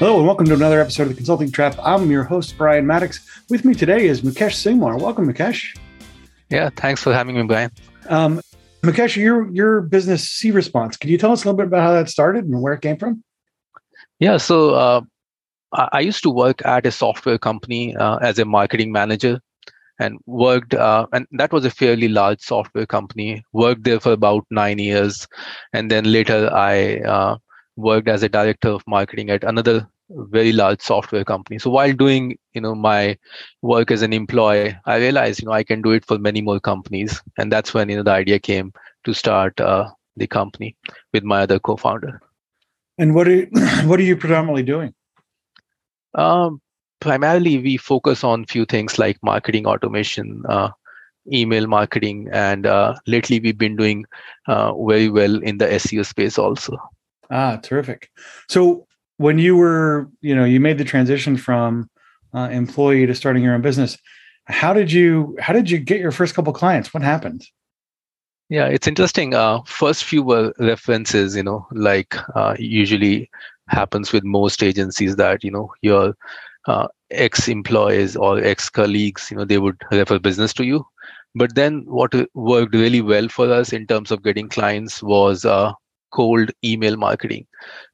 Hello and welcome to another episode of the Consulting Trap. I'm your host, Brian Mattocks. With me today is Mukesh Singhmar. Welcome, Mukesh. Yeah, thanks for having me, Brian. Um, Mukesh, your your business SeeResponse. Can you tell us a little bit about how that started and where it came from? Yeah, so uh, I used to work at a software company uh, as a marketing manager, and worked, uh, and that was a fairly large software company. Worked there for about nine years, and then later I uh, worked as a director of marketing at another very large software company. So while doing you know my work as an employee i realized you know i can do it for many more companies. And that's when you know the idea came to start uh, the company with my other co-founder. And what are you, what are you predominantly doing? Um, primarily we focus on few things like marketing automation uh, email marketing and uh, lately we've been doing uh, very well in the seo space also Ah, terrific. So when you were, you know, you made the transition from uh, employee to starting your own business, how did you how did you get your first couple clients? What happened? Yeah, it's interesting. Uh, first few were references, you know, like uh, usually happens with most agencies that you know your uh, ex employees or ex colleagues, you know, they would refer business to you. But then what worked really well for us in terms of getting clients was uh, cold email marketing.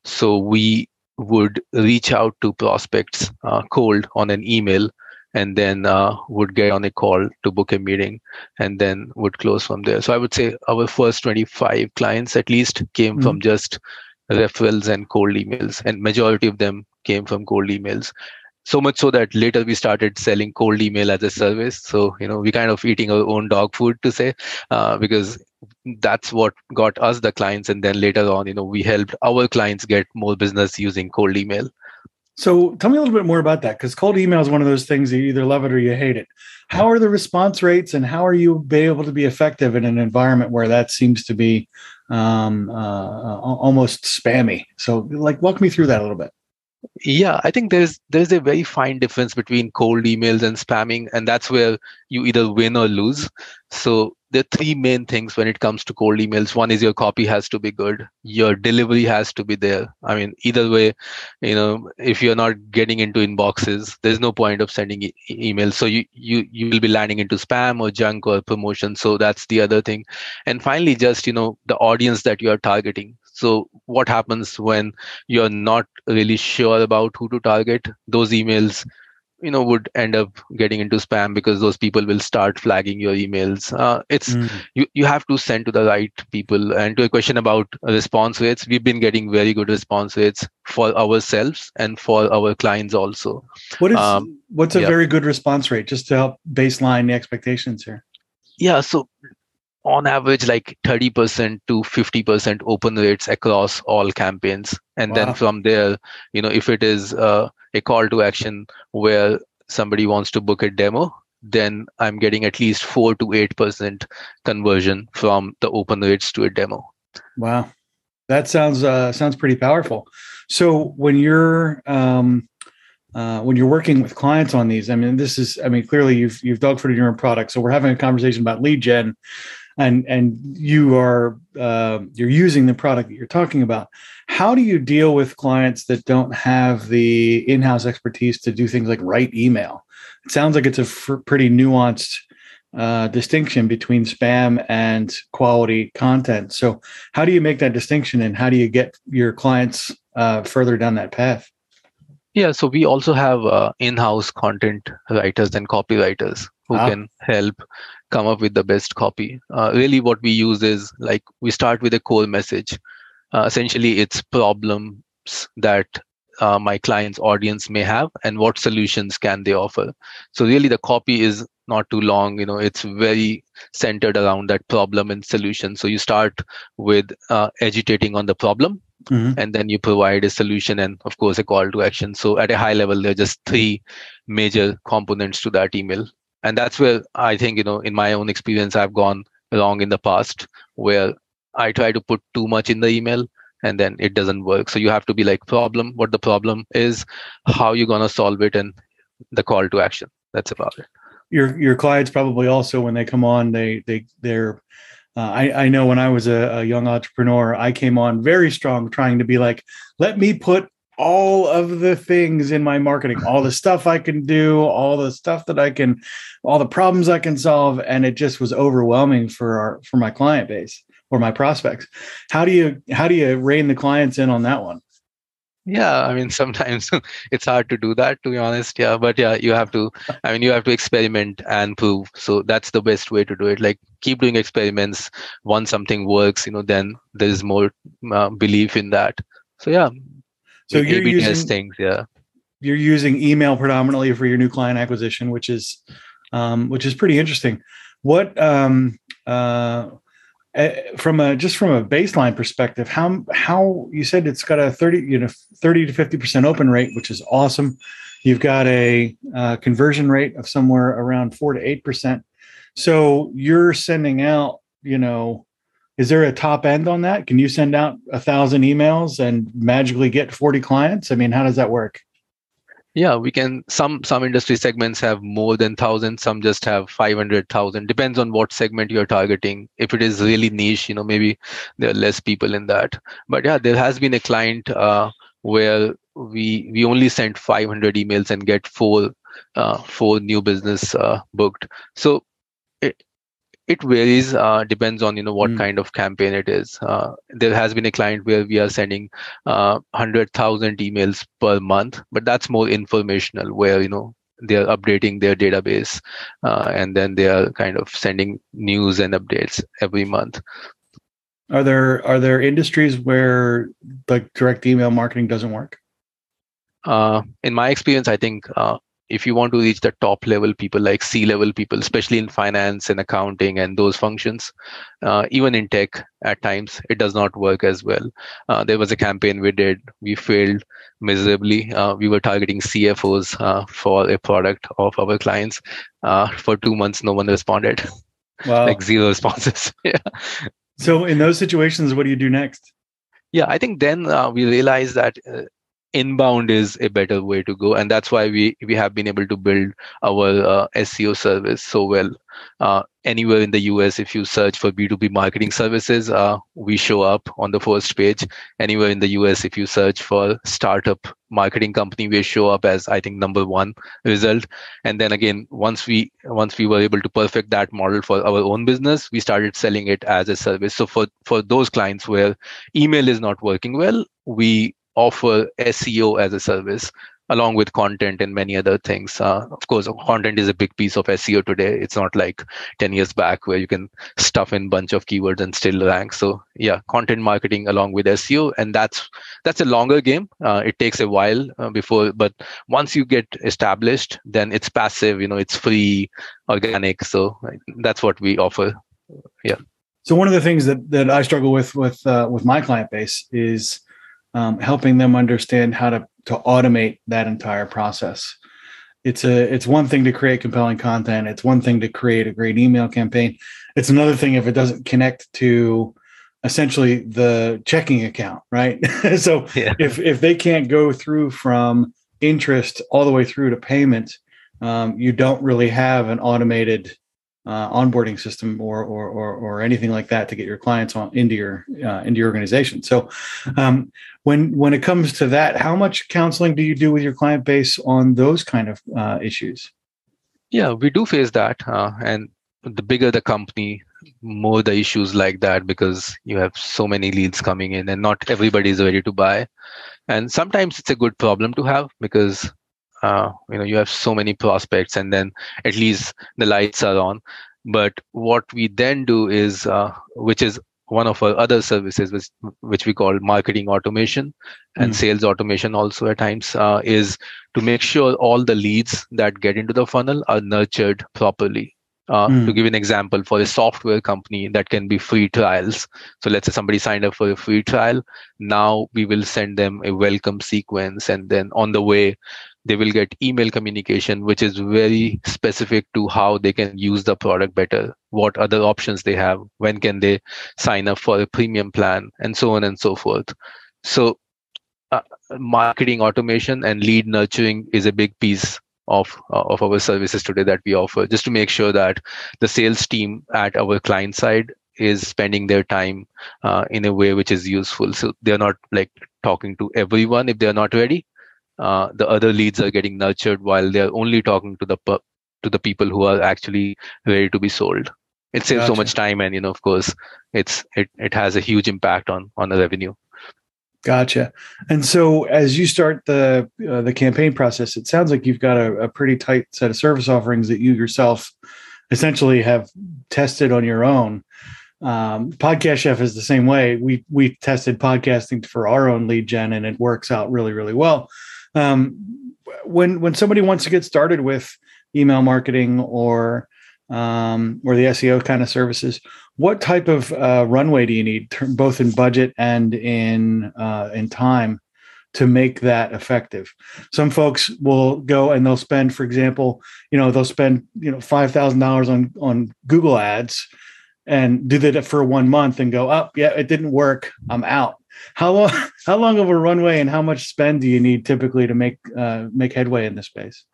So we would reach out to prospects uh, cold on an email and then uh, would get on a call to book a meeting and then would close from there. So I would say our first 25 clients at least came mm-hmm. from just referrals and cold emails and majority of them came from cold emails so much so that later we started selling cold email as a service so you know we kind of eating our own dog food to say uh, because that's what got us the clients. And then later on you know we helped our clients get more business using cold email. So tell me a little bit more about that because cold email is one of those things you either love it or you hate it. How are the response rates and how are you able to be effective in an environment where that seems to be um, uh, almost spammy? So like walk me through that a little bit. Yeah i think there's there's a very fine difference between cold emails and spamming and that's where you either win or lose. So there are three main things when it comes to cold emails. One is your copy has to be good. Your delivery has to be there. I mean either way you know if you're not getting into inboxes there's no point of sending e- emails. So you you you will be landing into spam or junk or promotion. So that's the other thing. And finally just you know the audience that you are targeting. So what happens when you're not really sure about who to target? Those emails, you know, would end up getting into spam because those people will start flagging your emails. Uh, it's mm. you you have to send to the right people. And to a question about response rates, we've been getting very good response rates for ourselves and for our clients also. What is um, what's a yeah. very good response rate? Just to help baseline the expectations here. Yeah, so on average like 30% to 50% open rates across all campaigns and wow. then from there you know if it is uh, a call to action where somebody wants to book a demo then i'm getting at least 4 to 8% conversion from the open rates to a demo. Wow. That sounds uh, sounds pretty powerful. So when you're um, uh, when you're working with clients on these, I mean, this is, I mean, clearly you've you've dogfooded your own product. So we're having a conversation about lead gen, and and you are uh, you're using the product that you're talking about. How do you deal with clients that don't have the in-house expertise to do things like write email? It sounds like it's a f- pretty nuanced uh, distinction between spam and quality content. So how do you make that distinction and how do you get your clients uh, further down that path? Yeah so we also have uh, in-house content writers and copywriters who ah. can help come up with the best copy. Uh, really, what we use is like we start with a core message. Uh, essentially, it's problems that uh, my client's audience may have and what solutions can they offer. So, really, the copy is not too long. You know, it's very centered around that problem and solution. So, you start with uh, agitating on the problem. Mm-hmm. And then you provide a solution and, of course, a call to action. So, at a high level, there are just three major components to that email and that's where i think you know in my own experience i've gone wrong in the past where i try to put too much in the email and then it doesn't work. So you have to be like problem what the problem is how you're going to solve it and the call to action. That's about it. Your your clients probably also when they come on they they they're uh, I, I know when I was a, a, young entrepreneur, I came on very strong, trying to be like, let me put all of the things in my marketing, all the stuff I can do, all the stuff that I can, all the problems I can solve, and it just was overwhelming for our for my client base or my prospects. How do you how do you rein the clients in on that one? yeah i mean sometimes it's hard to do that to be honest. Yeah but yeah you have to i mean you have to experiment and prove. So that's the best way to do it. Like keep doing experiments. Once something works you know then there's more uh, belief in that. So yeah so you're A/B using things yeah you're using email predominantly for your new client acquisition, which is um, which is pretty interesting. What um, uh, eh, from a just from a baseline perspective, how how you said it's got a thirty you know thirty to fifty percent open rate, which is awesome. You've got a uh, conversion rate of somewhere around four to eight percent. So you're sending out, you know, is there a top end on that? Can you send out a thousand emails and magically get forty clients? I mean, how does that work? yeah we can some some industry segments have more than 1000 some just have 500000 depends on what segment you're targeting if it is really niche you know maybe there are less people in that but yeah there has been a client uh, where we we only sent 500 emails and get four uh, four new business uh, booked so it varies uh, depends on you know what Mm. kind of campaign it is uh, there has been a client where we are sending uh, 100000 emails per month but that's more informational where you know they're updating their database uh, and then they are kind of sending news and updates every month Are there are there industries where like direct email marketing doesn't work? uh, in my experience i think uh, if you want to reach the top level people like c level people especially in finance and accounting and those functions uh, even in tech at times it does not work as well. Uh, there was a campaign we did. We failed miserably. Uh, we were targeting cfos uh, for a product of our clients. Uh, for two months no one responded. Wow. like zero responses. Yeah. So in those situations, what do you do next? yeah i think then uh, we realized that uh, inbound is a better way to go. And that's why we we have been able to build our uh, seo service so well. Uh, anywhere in the us if you search for b2b marketing services uh, we show up on the first page. Anywhere in the us if you search for startup marketing company we show up as i think number one result. And then again once we once we were able to perfect that model for our own business we started selling it as a service. So for for those clients where email is not working well we offer seo as a service along with content and many other things. Uh, of course content is a big piece of seo today. It's not like 10 years back where you can stuff in bunch of keywords and still rank. So yeah content marketing along with seo and that's that's a longer game. Uh, it takes a while uh, before but once you get established then it's passive you know it's free organic. So that's what we offer. Yeah. So one of the things that that I struggle with with uh, with my client base is um, helping them understand how to to automate that entire process. It's a it's one thing to create compelling content. It's one thing to create a great email campaign. It's another thing if it doesn't connect to essentially the checking account, right? so Yeah. if if they can't go through from interest all the way through to payment, um, you don't really have an automated uh, onboarding system or, or or or anything like that to get your clients on into your uh, into your organization. So, um, when when it comes to that, how much counseling do you do with your client base on those kind of uh, issues? Yeah, we do face that. Uh, and the bigger the company, more the issues like that because you have so many leads coming in and not everybody is ready to buy. And sometimes it's a good problem to have because uh, you know you have so many prospects and then at least the lights are on. But what we then do is, uh, which is one of our other services, which, which we call marketing automation and Mm. sales automation also at times, uh, is to make sure all the leads that get into the funnel are nurtured properly. Uh, Mm. To give an example, for a software company, that can be free trials. So let's say somebody signed up for a free trial. Now we will send them a welcome sequence, and then on the way, they will get email communication, which is very specific to how they can use the product better, what other options they have, when can they sign up for a premium plan, and so on and so forth. So uh, marketing automation and lead nurturing is a big piece of uh, of our services today that we offer just to make sure that the sales team at our client side is spending their time uh, in a way which is useful so they're not like talking to everyone if they're not ready. Uh, the other leads are getting nurtured while they're only talking to the to the people who are actually ready to be sold. It saves gotcha. so much time, and you know, of course, it's it it has a huge impact on on the revenue. Gotcha. And so, as you start the uh, the campaign process, it sounds like you've got a, a, pretty tight set of service offerings that you yourself essentially have tested on your own. Um, Podcast Chef is the same way. We we tested podcasting for our own lead gen, and it works out really really well. Um, when when somebody wants to get started with email marketing or um, or the SEO kind of services, what type of uh, runway do you need, both in budget and in uh, in time, to make that effective? Some folks will go and they'll spend, for example, you know, they'll spend you know five thousand dollars on on Google Ads and do that for one month and go up. Oh, yeah, it didn't work. I'm out. How long? How long of a runway and how much spend do you need typically to make uh, make headway in this space?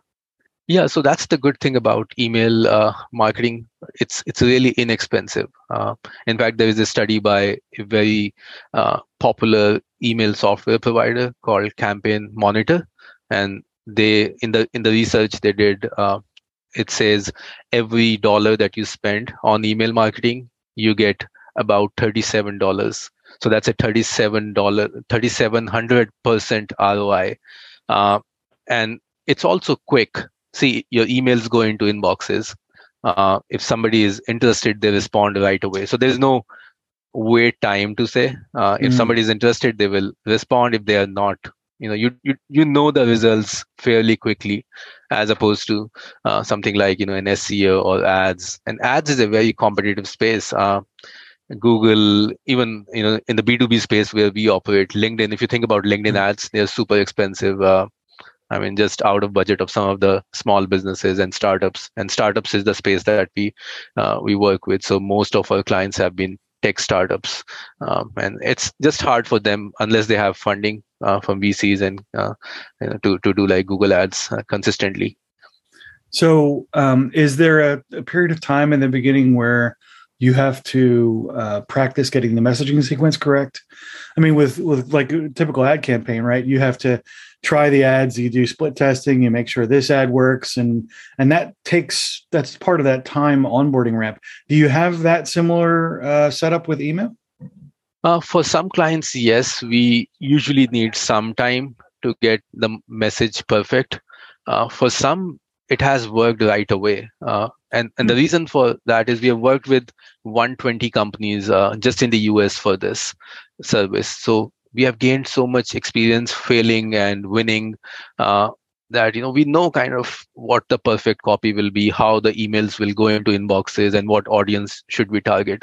Yeah, so that's the good thing about email uh, marketing. It's it's really inexpensive. Uh, in fact, there is a study by a very uh, popular email software provider called Campaign Monitor, and they in the in the research they did, uh, it says every dollar that you spend on email marketing, you get about thirty-seven dollars. So that's a thirty-seven dollar, thirty-seven hundred percent ROI, uh, and it's also quick. See your emails go into inboxes. Uh, if somebody is interested they respond right away. So there's no wait time to say. Uh, if mm. somebody is interested they will respond. If they are not you know you you, you know the results fairly quickly as opposed to uh, something like you know an seo or ads. And ads is a very competitive space. Uh, google even you know in the b2b space where we operate linkedin if you think about linkedin mm. ads they're super expensive uh, I mean, just out of budget of some of the small businesses and startups. And startups is the space that we uh, we work with. So most of our clients have been tech startups, um, and it's just hard for them unless they have funding uh, from VCs and uh, you know, to to do like Google Ads uh, consistently. So, um, is there a, a, period of time in the beginning where you have to uh, practice getting the messaging sequence correct? I mean, with with like typical ad campaign, right? You have to try the ads you do split testing you make sure this ad works and and that takes that's part of that time onboarding ramp do you have that similar uh, setup with email uh, for some clients yes we usually need some time to get the message perfect uh, for some it has worked right away uh, and and the hmm. reason for that is we have worked with 120 companies uh, just in the us for this service so we have gained so much experience failing and winning uh, that you know we know kind of what the perfect copy will be how the emails will go into inboxes and what audience should we target.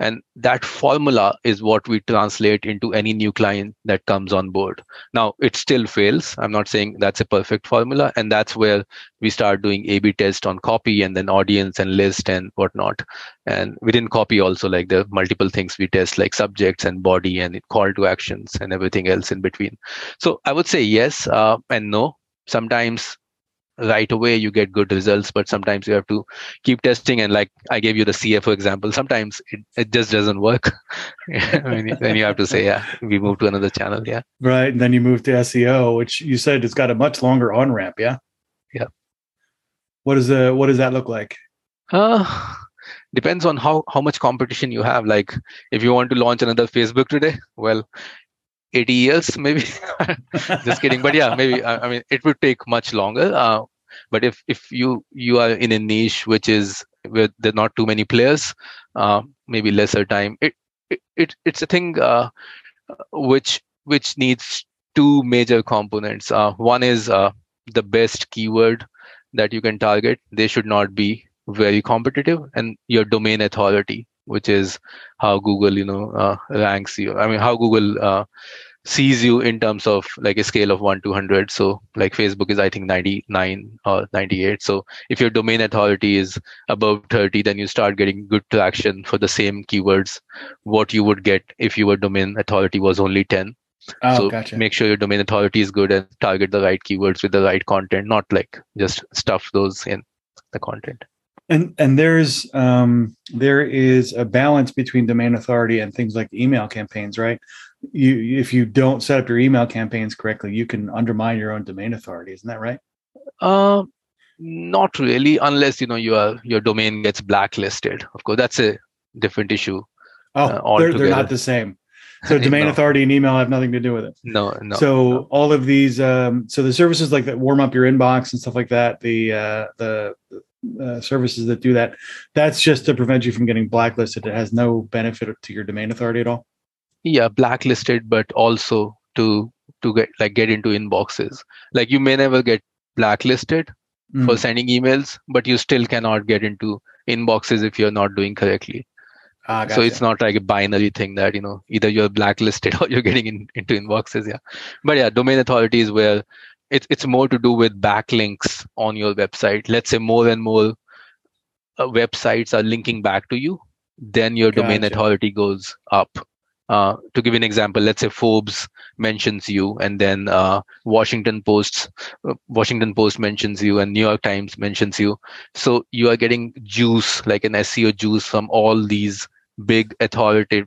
And that formula is what we translate into any new client that comes on board. Now it still fails. I'm not saying that's a perfect formula and that's where we start doing a b test on copy and then audience and list and whatnot. And within copy also like the multiple things we test like subjects and body and call to actions and everything else in between. So i would say yes uh, and no sometimes right away you get good results but sometimes you have to keep testing. And like i gave you the cfo example sometimes it, it just doesn't work. I mean, then you have to say yeah we move to another channel yeah. Right and then you move to seo which you said it's got a much longer on ramp yeah? Yeah. What is the what does that look like? Uh depends on how how much competition you have. Like if you want to launch another facebook today well 80 years maybe. Just kidding but yeah maybe i mean it would take much longer uh, but if if you you are in a niche which is where there are not too many players uh, maybe lesser time it, it, it it's a thing uh, which which needs two major components. Uh, one is uh, the best keyword that you can target. They should not be very competitive and your domain authority which is how Google, you know, uh, ranks you. I mean, how Google uh, sees you in terms of like a scale of 1 to 100 so like facebook is i think 99 or 98 so if your domain authority is above 30 then you start getting good traction for the same keywords what you would get if your domain authority was only 10 oh, so gotcha. make sure your domain authority is good and target the right keywords with the right content not like just stuff those in the content and and there's um, there is a balance between domain authority and things like email campaigns, right? you if you don't set up your email campaigns correctly, you can undermine your own domain authority. Isn't that right? Uh, not really, unless you know your your domain gets blacklisted. Of course, that's a different issue. Oh, uh, they're, they're not the same. So domain no. authority and email have nothing to do with it. No, no. So no. all of these, um, so the services like that warm up your inbox and stuff like that, the uh, the uh, services that do that, that's just to prevent you from getting blacklisted. It has no benefit to your domain authority at all. Yeah, blacklisted, but also to to get like get into inboxes. Like you may never get blacklisted mm. for sending emails, but you still cannot get into inboxes if you're not doing correctly. Ah, so it's not like a binary thing that you know either you're blacklisted or you're getting in, into inboxes. Yeah, but yeah, domain authority is where it's it's more to do with backlinks on your website. Let's say more and more uh, websites are linking back to you, then your gotcha. domain authority goes up. Uh, to give an example, let's say Forbes mentions you, and then uh, Washington Post, uh, Washington Post mentions you, and New York Times mentions you. So you are getting juice, like an SEO juice, from all these big authoritative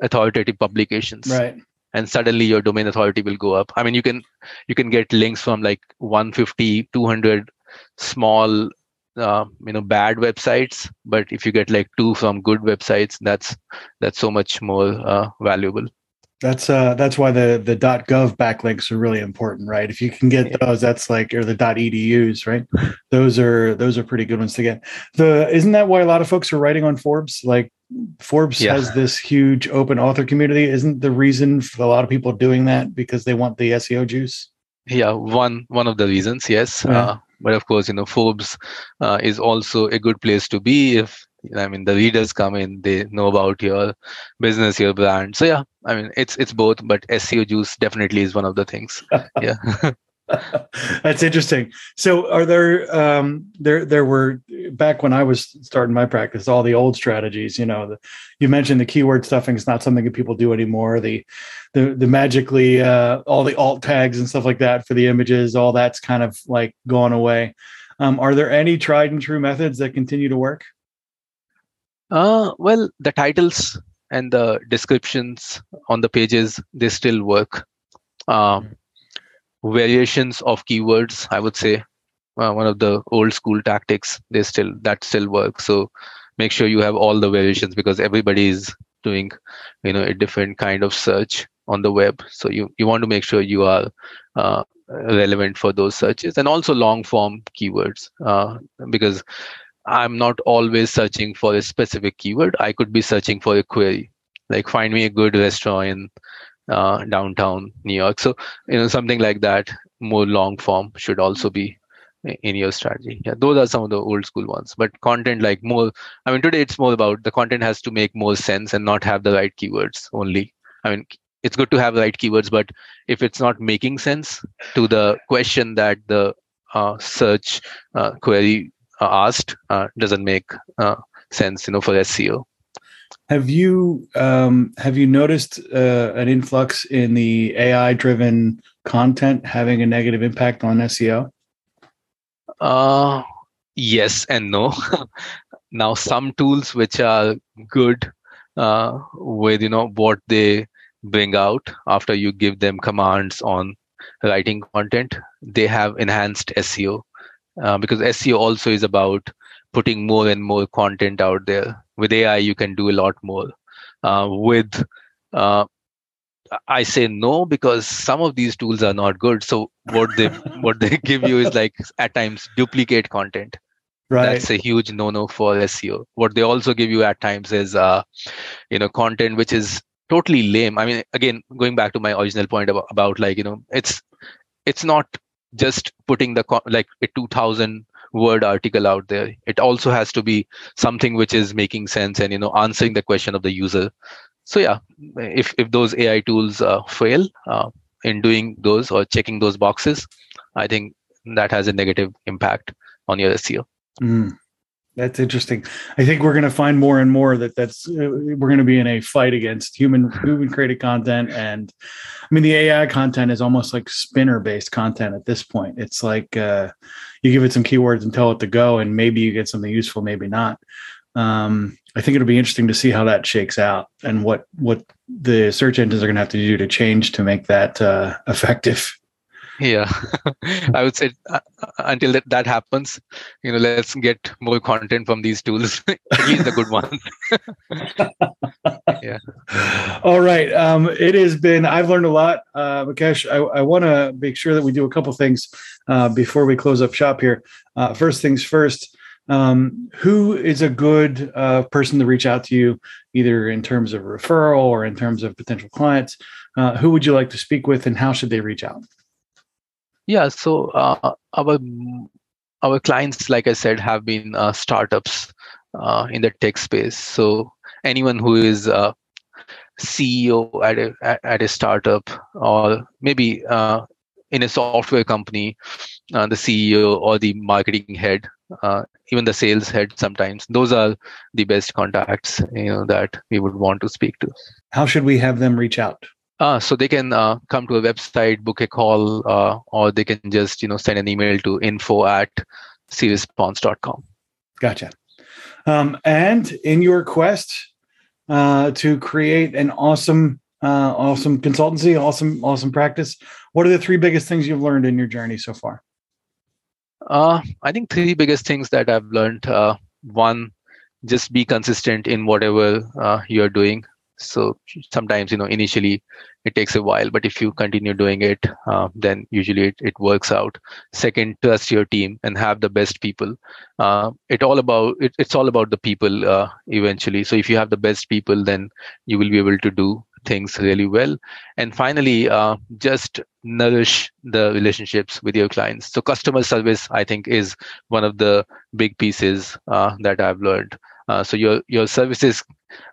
authoritative publications right and suddenly your domain authority will go up i mean you can you can get links from like 150 200 small uh, you know bad websites but if you get like two from good websites that's that's so much more uh, valuable that's uh that's why the the .gov backlinks are really important, right? If you can get yeah. those, that's like or the .edus, right? Those are those are pretty good ones to get. The isn't that why a lot of folks are writing on Forbes? Like Forbes yeah. has this huge open author community. Isn't the reason for a lot of people doing that because they want the SEO juice? Yeah, one one of the reasons, yes. Yeah. Uh, but of course, you know, Forbes uh, is also a good place to be if I mean, the readers come in, they know about your business, your brand. So yeah, I mean, it's it's both, but SEO juice definitely is one of the things. Yeah. That's interesting. So, are there um, there there were back when I was starting my practice, all the old strategies. You know, the, you mentioned the keyword stuffing is not something that people do anymore. The the the magically uh, all the alt tags and stuff like that for the images, all that's kind of like gone away. Um, are there any tried and true methods that continue to work? Uh, well, the titles and the descriptions on the pages they still work. Um, variations of keywords, I would say, uh, one of the old school tactics. They still that still works So make sure you have all the variations because everybody is doing, you know, a different kind of search on the web. So you you want to make sure you are uh, relevant for those searches and also long form keywords uh, because I'm not always searching for a specific keyword. I could be searching for a query, like find me a good restaurant in uh, downtown New York. So, you know, something like that, more long form should also be in your strategy. Yeah, those are some of the old school ones. But content, like more, I mean, today it's more about the content has to make more sense and not have the right keywords only. I mean, it's good to have the right keywords, but if it's not making sense to the question that the uh, search uh, query asked uh, doesn't make uh, sense, you know, for SEO. Have you um, have you noticed uh, an influx in the AI driven content having a negative impact on SEO? Uh, yes and no. now, some tools which are good uh, with you know what they bring out after you give them commands on writing content, they have enhanced SEO uh, because SEO also is about putting more and more content out there. With AI, you can do a lot more. Uh, with uh, I say no because some of these tools are not good. So what they what they give you is like at times duplicate content. Right. That's a huge no-no for SEO. What they also give you at times is uh, you know, content which is totally lame. I mean, again, going back to my original point about, about like, you know, it's it's not just putting the like a 2000 word article out there. It also has to be something which is making sense and you know answering the question of the user. So yeah if if those ai tools uh, fail uh, in doing those or checking those boxes i think that has a negative impact on your seo mm. That's interesting. I think we're going to find more and more that that's uh, we're going to be in a fight against human human created content, and I mean the AI content is almost like spinner based content at this point. It's like uh, you give it some keywords and tell it to go, and maybe you get something useful, maybe not. um, I think it'll be interesting to see how that shakes out and what what the search engines are going to have to do to change to make that uh, effective. Yeah, I would say uh, until that, that happens, you know, let's get more content from these tools, at least the good ones. yeah. All right. Um, it has been, I've learned a lot. Uh, Mukesh, I, I want to make sure that we do a couple things uh, before we close up shop here. Uh, first things first, um, who is a good uh, person to reach out to you, either in terms of referral or in terms of potential clients? Uh, who would you like to speak with, and how should they reach out? Yeah, so uh, our our clients, like I said, have been uh, startups uh, in the tech space. So anyone who is a CEO at a at a startup, or maybe uh, in a software company, uh, the CEO or the marketing head uh, even the sales head sometimes those are the best contacts you know that we would want to speak to how should we have them reach out uh, so they can uh, come to a website book a call uh, or they can just you know send an email to info at seeresponse.com gotcha um, and in your quest uh, to create an awesome uh, awesome consultancy awesome awesome practice what are the three biggest things you've learned in your journey so far uh, I think three biggest things that I've learned. Uh, one, just be consistent in whatever uh, you're doing. So sometimes, you know, initially it takes a while, but if you continue doing it, uh, then usually it, it works out. Second, trust your team and have the best people. Uh, it all about it, it's all about the people uh, eventually. So if you have the best people, then you will be able to do things really well. And finally, uh, just nourish the relationships with your clients. So customer service, I think, is one of the big pieces uh, that I've learned. Uh, so your your services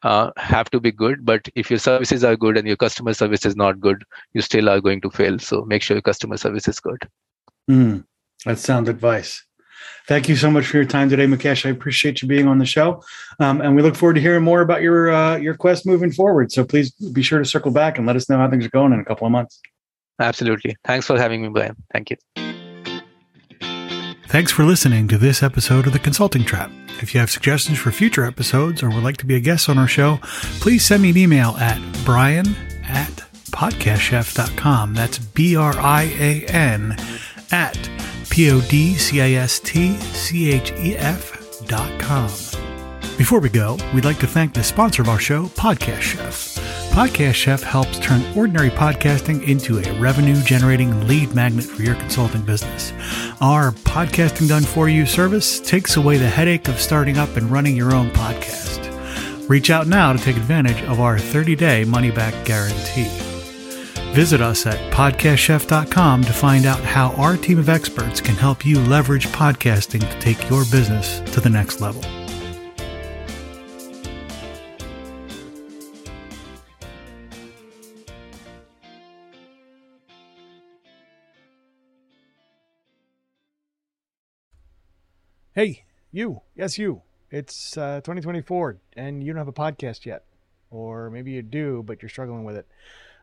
uh, have to be good, but if your services are good and your customer service is not good, you still are going to fail. So make sure your customer service is good. Mm, that's sound advice. Thank you so much for your time today, Mukesh. I appreciate you being on the show, um, and we look forward to hearing more about your uh, your quest moving forward. So please be sure to circle back and let us know how things are going in a couple of months. Absolutely. Thanks for having me, Brian. Thank you. Thanks for listening to this episode of The Consulting Trap. If you have suggestions for future episodes or would like to be a guest on our show, please send me an email at brian at podcastchef.com. That's B R I A N at P O D C I S T C H E F dot com. Before we go, we'd like to thank the sponsor of our show, Podcast Chef. Podcast Chef helps turn ordinary podcasting into a revenue generating lead magnet for your consulting business. Our podcasting done for you service takes away the headache of starting up and running your own podcast. Reach out now to take advantage of our 30 day money back guarantee. Visit us at podcastchef.com to find out how our team of experts can help you leverage podcasting to take your business to the next level. Hey, you. Yes, you. It's uh, 2024 and you don't have a podcast yet. Or maybe you do, but you're struggling with it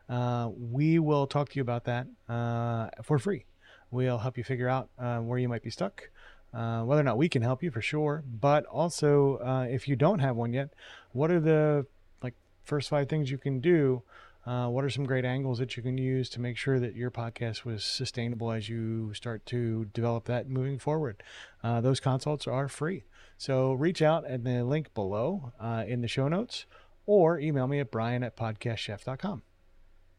uh, we will talk to you about that uh, for free. We'll help you figure out uh, where you might be stuck, uh, whether or not we can help you for sure. But also, uh, if you don't have one yet, what are the like first five things you can do? What are some great angles that you can use to make sure that your podcast was sustainable as you start to develop that moving forward? those consults are free. So reach out at the link below in the show notes or email me at brian at podcastchef.com.